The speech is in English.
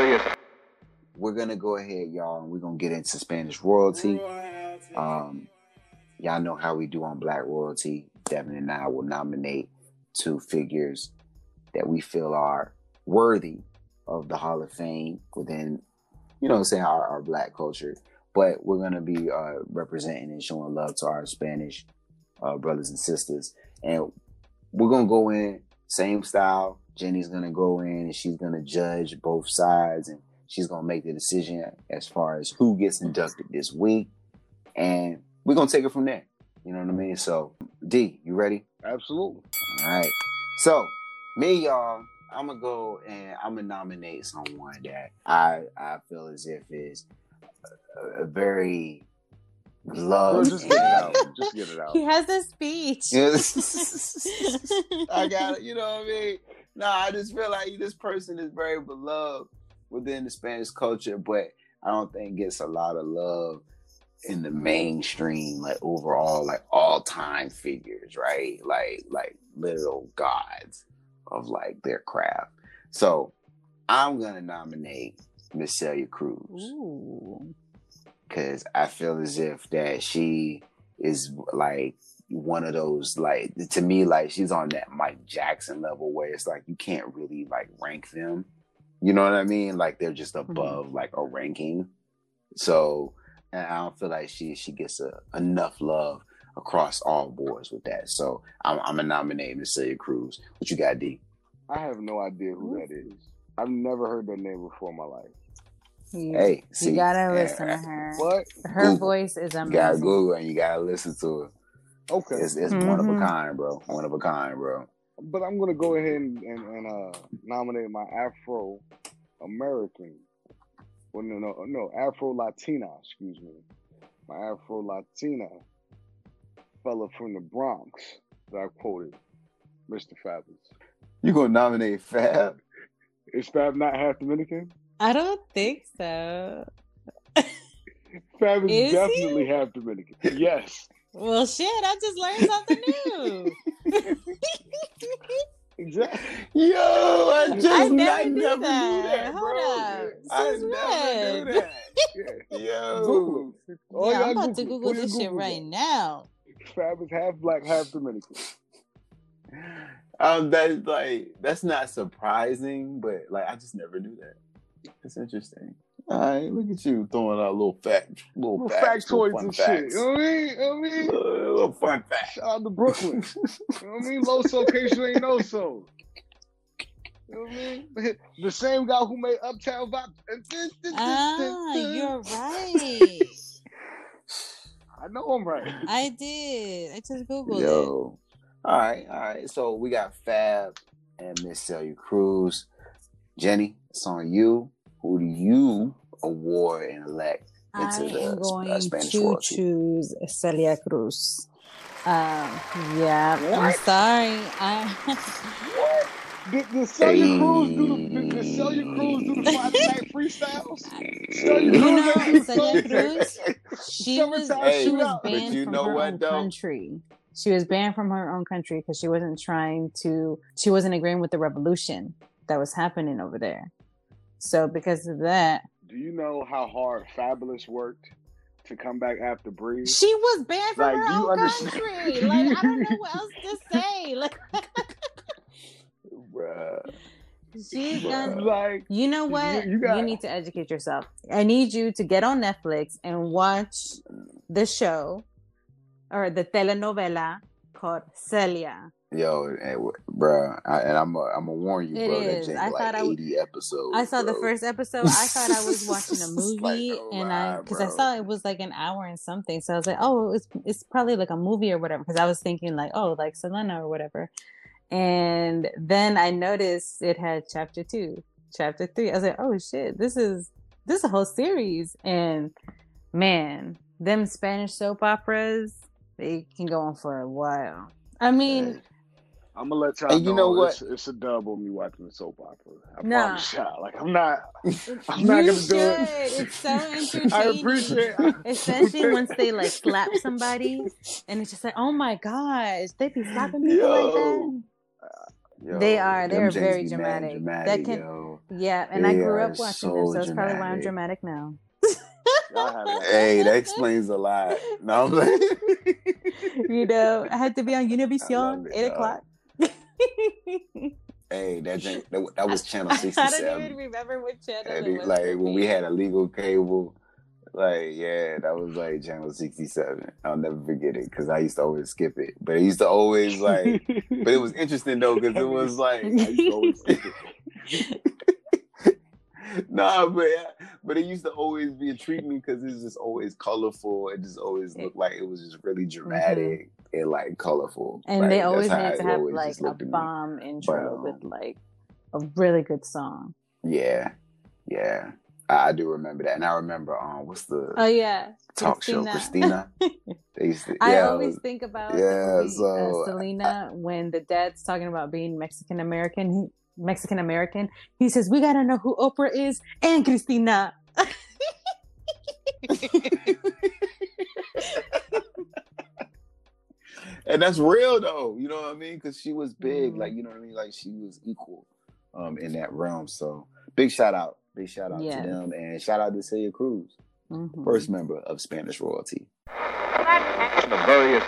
glorious. We're gonna go ahead, y'all, and we're gonna get into Spanish royalty. Um, y'all know how we do on Black Royalty. Devin and I will nominate two figures that we feel are worthy of the Hall of Fame within, you know, say our, our Black culture. But we're gonna be uh, representing and showing love to our Spanish uh, brothers and sisters, and we're gonna go in same style. Jenny's gonna go in and she's gonna judge both sides, and she's gonna make the decision as far as who gets inducted this week, and we're gonna take it from there. You know what I mean? So, D, you ready? Absolutely. All right. So, me, y'all, I'm gonna go and I'm gonna nominate someone that I I feel as if is a, a very Bro, loved. just get it out. Just get it out. He has a speech. I got it. You know what I mean? No, I just feel like this person is very beloved within the Spanish culture, but I don't think gets a lot of love in the mainstream, like overall, like all time figures, right? Like like literal gods of like their craft. So I'm gonna nominate Miss Celia Cruz Ooh. because I feel as if that she is like one of those like to me like she's on that Mike Jackson level where it's like you can't really like rank them. You know what I mean? Like they're just mm-hmm. above like a ranking. So and I don't feel like she she gets a, enough love across all boards with that. So I'm I'm gonna nominate Miss Celia Cruz. What you got, D? I have no idea who that is. I've never heard that name before in my life. You, Hey, see, you gotta yeah, listen to her. What? Her Google. voice is amazing. You gotta. Google and you gotta listen to it. Okay. It's, it's one of a Mhm. kind, bro. One of a kind, bro. But I'm gonna go ahead and, and, and uh, nominate my Afro American. Well, no, no, no, Afro Latina. Excuse me, my Afro Latina fella from the Bronx that I quoted, Mr. Fabolous. You gonna nominate Fab? Is Fab not half Dominican? I don't think so. Fab is, Is he? definitely half Dominican. Yes, Well, shit, I just learned something new. exactly. Yo, I just I I never never, knew knew that. that, Hold bro. up. I Since never knew when? that. Yo, Google it. Oh, yeah, y'all I'm about to Google- Google pull your this shit right up. now. Fab is half black, half Dominican. um, that's like that's not surprising, but like I just never knew that. It's interesting. All right, look at you throwing out little fact, little, Little facts, little factoids fun and shit. You know what I mean? You know what I mean? Little, little fun facts. Shout out to Brooklyn. you know what I mean? Low so case you ain't know so. You know what I mean? The same guy who made Uptown Vibe. Ah, you're right. I know I'm right. I did. I just Googled it. Yo. All right, all right. So we got Fab and Miss Celia Cruz. Jenny, it's on you. Who do you award and elect I into the am uh, going Spanish to royalty? choose Celia Cruz. Um, yeah, I'm What? sorry. I What? Did, did Celia Hey. Cruz do the did, did Celia Cruz do the Friday night freestyles? Celia You know, ain't Celia? Cruz, she was Summertime she was shootout. But banned you from know her what, own though? country. She was banned from her own country because she wasn't trying to. She wasn't agreeing with the revolution that was happening over there. So because of that, Do you know how hard Fabolous worked to come back after Breeze? she was banned from Like, her own understand- country. Like I don't know what else to say. Like Bruh. she's done. Like You know what? you You, got- need to educate yourself. I need you to get on Netflix and watch the show or the telenovela called Celia. Yo, and, bruh, I, and I'm i I'm gonna warn you, It bro. is. That I like thought I w- 80 episodes. I saw the first episode. I thought I was watching a It's like movie, a and I because I saw it was like an hour and something. So I was like, oh, it's it's probably like a movie or whatever. Because I was thinking like, oh, like Selena or whatever. And then I noticed it had chapter two, chapter three. I was like, oh shit, this is this is a whole series. And man, them Spanish soap operas, they can go on for a while. I mean, I'm gonna let y'all And you know what? It's, it's a dub on me watching the soap opera. I Nah. promise y'all. Like I'm not. I'm you not gonna should. do it. It's so entertaining. I appreciate. It. Especially once they like slap somebody, and it's just like, oh my gosh, they be slapping people like that. Yo, They are- they're very be mad dramatic. That can- yo. Yeah, and I grew up watching so them, so that's probably why I'm dramatic. dramatic now. Y'all have that. Hey, that explains a lot. No, I'm like, you know, I had to be on Univision eight o'clock. hey, that that, that was channel sixty seven. I don't even remember what channel it like when we had a legal cable, like yeah, that was like channel 67. I'll never forget it because I used to always skip it. But it used to always like, but it was interesting though because it was like I used to always skip it. nah, but but it used to always be a intriguing because it's just always colorful. It just always looked like it was just really mm-hmm. dramatic and like colorful. and Like, they always how had to have like a looked me. bomb intro um, with like a really good song. Yeah, yeah. I, I do remember that, and I remember um, what's the Oh yeah, talk show, Cristina? They used to, I yeah, always think about yeah, the movie, so, uh, Selena when the dad's talking about being Mexican American. Mexican American. He says, "We gotta know who Oprah is and Cristina." and that's real though. You know what I mean? Because she was big, Mhm. like you know what I mean. Like she was equal um, in that realm. So big shout out, big shout out Yes. to them, and shout out to Celia Cruz, Mhm. first member of Spanish royalty. the various